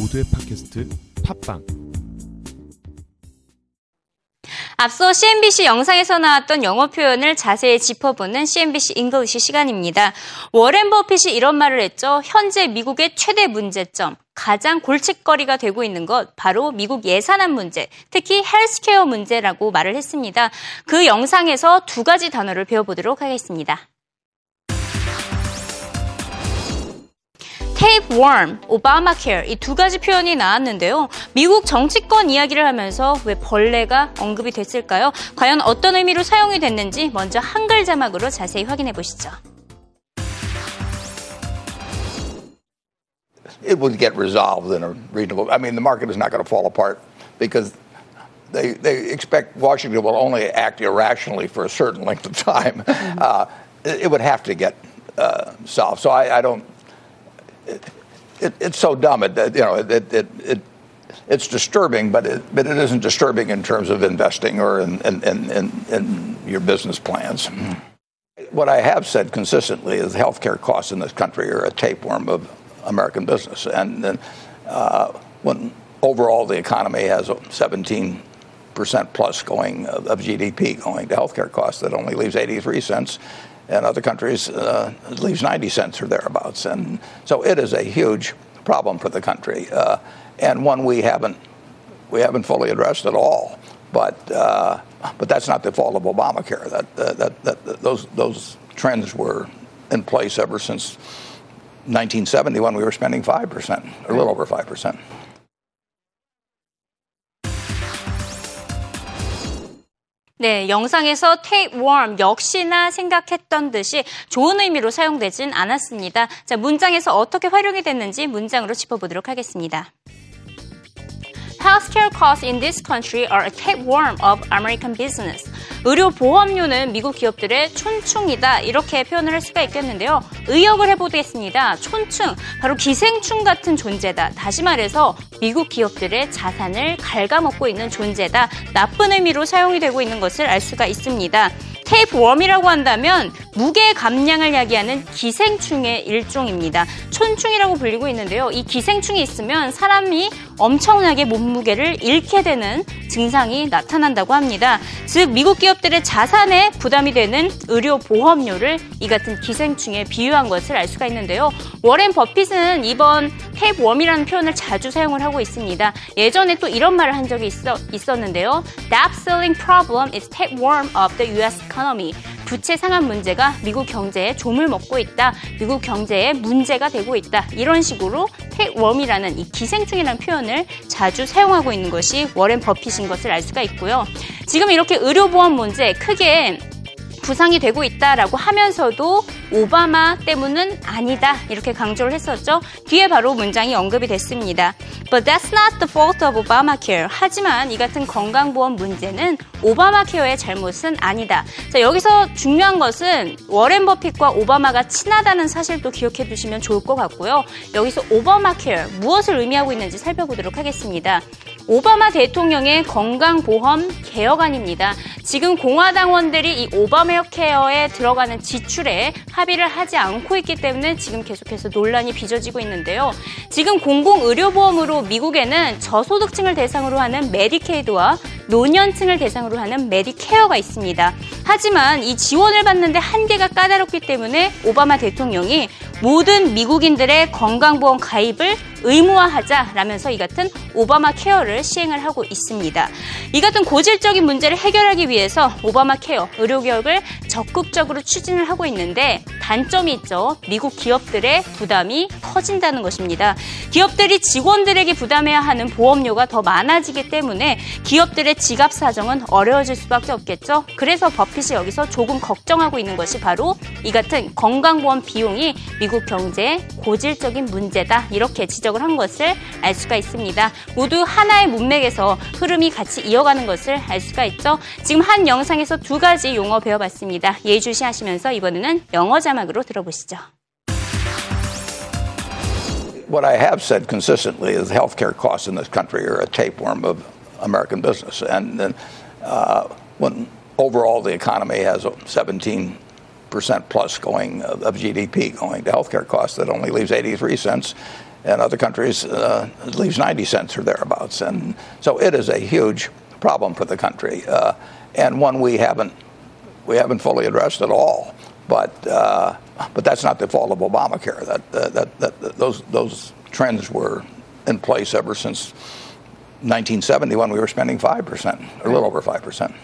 모두의 팟캐스트 팟빵 앞서 CNBC 영상에서 나왔던 영어 표현을 자세히 짚어보는 CNBC English 시간입니다. 워렌 버핏이 이런 말을 했죠. 현재 미국의 최대 문제점, 가장 골칫거리가 되고 있는 것 바로 미국 예산안 문제, 특히 헬스케어 문제라고 말을 했습니다. 그 영상에서 두 가지 단어를 배워보도록 하겠습니다. tapeworm, 오바마케어 이 두 가지 표현이 나왔는데요. 미국 정치권 이야기를 하면서 왜 벌레가 언급이 됐을까요? 과연 어떤 의미로 사용이 됐는지 먼저 한글 자막으로 자세히 확인해 보시죠. It would get resolved in a reasonable. I mean, the market is not going to fall apart because they they expect Washington will only act irrationally for a certain length of time. Uh, it, it would have to get uh, solved. So I, I don't. it, it's so dumb. It, you know, it, it, it, it's disturbing, but it, but it isn't disturbing in terms of investing or in, in, in, in your business plans. What I have said consistently is healthcare costs in this country are a tapeworm of American business. And, and uh, when overall the economy has 17 percent plus going of GDP going to healthcare costs, that only leaves 83 cents in other countries, uh, it leaves 90 cents or thereabouts. And so it is a huge problem for the country uh, and one we haven't, we haven't fully addressed at all. But, uh, but that's not the fault of Obamacare. That, uh, that, that, that, those, those trends were in place ever since 1970 when we were spending 5%, or a little over 5%. 네, 영상에서 tapeworm 역시나 생각했던 듯이 좋은 의미로 사용되진 않았습니다. 자, 문장에서 어떻게 활용이 됐는지 문장으로 짚어보도록 하겠습니다. Healthcare costs in this country are a tapeworm of American business. 의료 보험료는 미국 기업들의 촌충이다. 이렇게 표현을 할 수가 있겠는데요. 의역을 해보겠습니다. 촌충, 바로 기생충 같은 존재다. 다시 말해서 미국 기업들의 자산을 갉아먹고 있는 존재다. 나쁜 의미로 사용이 되고 있는 것을 알 수가 있습니다. 테이프웜이라고 한다면 무게 감량을 야기하는 기생충의 일종입니다. 촌충이라고 불리고 있는데요. 이 기생충이 있으면 사람이 엄청나게 몸무게를 잃게 되는 증상이 나타난다고 합니다. 즉 미국 기업들의 자산에 부담이 되는 의료 보험료를 이 같은 기생충에 비유한 것을 알 수가 있는데요. 워렌 버핏은 이번 테이프웜이라는 표현을 자주 사용을 하고 있습니다. 예전에 또 이런 말을 한 적이 있어, 있었는데요. The absolute problem is tapeworm of the U.S. economy. 부채 상한 문제가 미국 경제에 좀을 먹고 있다. 미국 경제에 문제가 되고 있다. 이런 식으로 택웜이라는 이 기생충이라는 표현을 자주 사용하고 있는 것이 워렌 버핏인 것을 알 수가 있고요. 지금 이렇게 의료보험 문제 크게 부상이 되고 있다라고 하면서도 오바마 때문은 아니다 이렇게 강조를 했었죠. 뒤에 바로 문장이 언급이 됐습니다. But that's not the fault of Obamacare. 하지만 이 같은 건강보험 문제는 오바마 케어의 잘못은 아니다. 자, 여기서 중요한 것은 워렌 버핏과 오바마가 친하다는 사실도 기억해 두시면 좋을 것 같고요. 여기서 오바마 케어 무엇을 의미하고 있는지 살펴보도록 하겠습니다. 오바마 대통령의 건강보험 개혁안입니다. 지금 공화당원들이 이 오바마 케어에 들어가는 지출에 합의를 하지 않고 있기 때문에 지금 계속해서 논란이 빚어지고 있는데요. 지금 공공의료보험으로 미국에는 저소득층을 대상으로 하는 메디케이드와 노년층을 대상으로 하는 메디케어가 있습니다. 하지만 이 지원을 받는데 한계가 까다롭기 때문에 오바마 대통령이 모든 미국인들의 건강보험 가입을 의무화하자라면서 이 같은 오바마 케어를 시행을 하고 있습니다. 이 같은 고질적인 문제를 해결하기 위해서 오바마 케어 의료개혁을 적극적으로 추진을 하고 있는데 단점이 있죠. 미국 기업들의 부담이 커진다는 것입니다. 기업들이 직원들에게 부담해야 하는 보험료가 더 많아지기 때문에 기업들의 지갑 사정은 어려워질 수밖에 없겠죠. 그래서 버핏이 여기서 조금 걱정하고 있는 것이 바로 이 같은 건강보험 비용이 미국 경제의 고질적인 문제다. 이렇게 지적을 한 것을 알 수가 있습니다. 모두 하나의 문맥에서 흐름이 같이 이어가는 것을 알 수가 있죠. 지금 한 영상에서 두 가지 용어 배워봤습니다. 예의주시하시면서 이번에는 영어 자막으로 들어보시죠. What I have said consistently is healthcare costs in this country are a tapeworm of American business. And uh, when overall the economy has 17 percent plus going of GDP going to healthcare costs, that only leaves 83 cents, and other countries uh, leaves 90 cents or thereabouts. And so it is a huge problem for the country, uh, and one we haven't we haven't fully addressed at all. But uh, but that's not the fault of Obamacare. That, uh, that, that, that those those trends were in place ever since 1970 when we were spending five percent, a little over five percent.